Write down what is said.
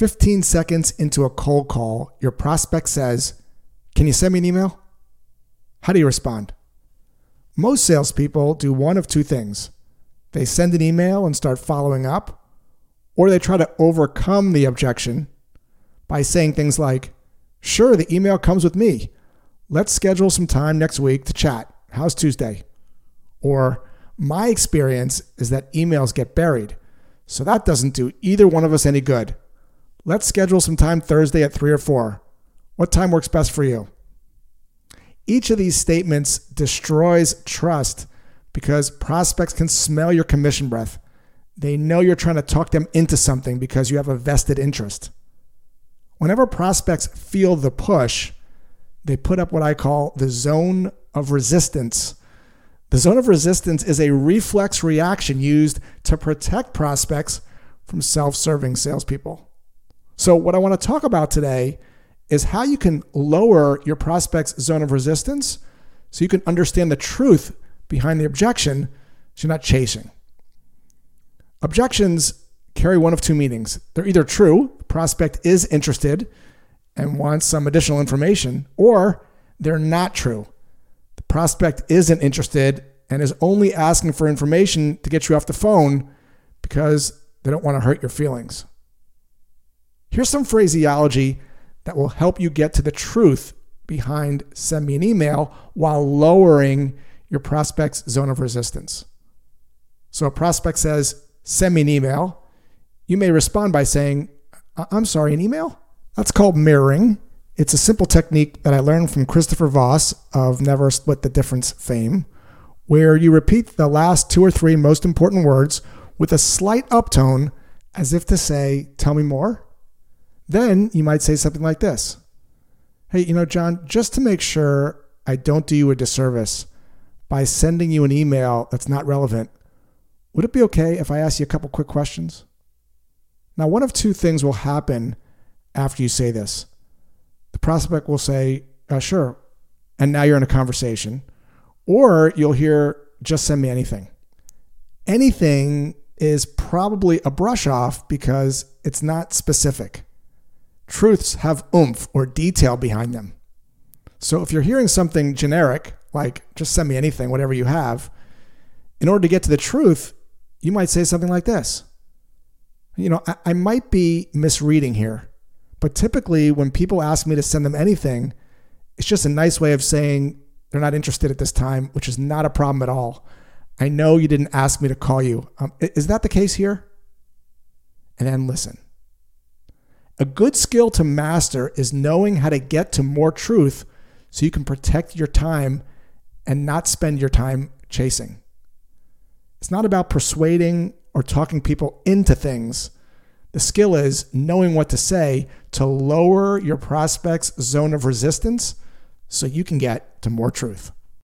15 seconds into a cold call, your prospect says, Can you send me an email? How do you respond? Most salespeople do one of two things they send an email and start following up, or they try to overcome the objection by saying things like, Sure, the email comes with me. Let's schedule some time next week to chat. How's Tuesday? Or, My experience is that emails get buried, so that doesn't do either one of us any good. Let's schedule some time Thursday at 3 or 4. What time works best for you? Each of these statements destroys trust because prospects can smell your commission breath. They know you're trying to talk them into something because you have a vested interest. Whenever prospects feel the push, they put up what I call the zone of resistance. The zone of resistance is a reflex reaction used to protect prospects from self serving salespeople. So, what I want to talk about today is how you can lower your prospect's zone of resistance so you can understand the truth behind the objection so you're not chasing. Objections carry one of two meanings. They're either true, the prospect is interested and wants some additional information, or they're not true. The prospect isn't interested and is only asking for information to get you off the phone because they don't want to hurt your feelings. Here's some phraseology that will help you get to the truth behind send me an email while lowering your prospect's zone of resistance. So a prospect says, send me an email. You may respond by saying, I'm sorry, an email? That's called mirroring. It's a simple technique that I learned from Christopher Voss of Never Split the Difference fame, where you repeat the last two or three most important words with a slight uptone as if to say, Tell me more. Then you might say something like this Hey, you know, John, just to make sure I don't do you a disservice by sending you an email that's not relevant, would it be okay if I ask you a couple quick questions? Now, one of two things will happen after you say this. The prospect will say, uh, Sure. And now you're in a conversation. Or you'll hear, Just send me anything. Anything is probably a brush off because it's not specific. Truths have oomph or detail behind them. So if you're hearing something generic, like just send me anything, whatever you have, in order to get to the truth, you might say something like this. You know, I, I might be misreading here, but typically when people ask me to send them anything, it's just a nice way of saying they're not interested at this time, which is not a problem at all. I know you didn't ask me to call you. Um, is that the case here? And then listen. A good skill to master is knowing how to get to more truth so you can protect your time and not spend your time chasing. It's not about persuading or talking people into things. The skill is knowing what to say to lower your prospect's zone of resistance so you can get to more truth.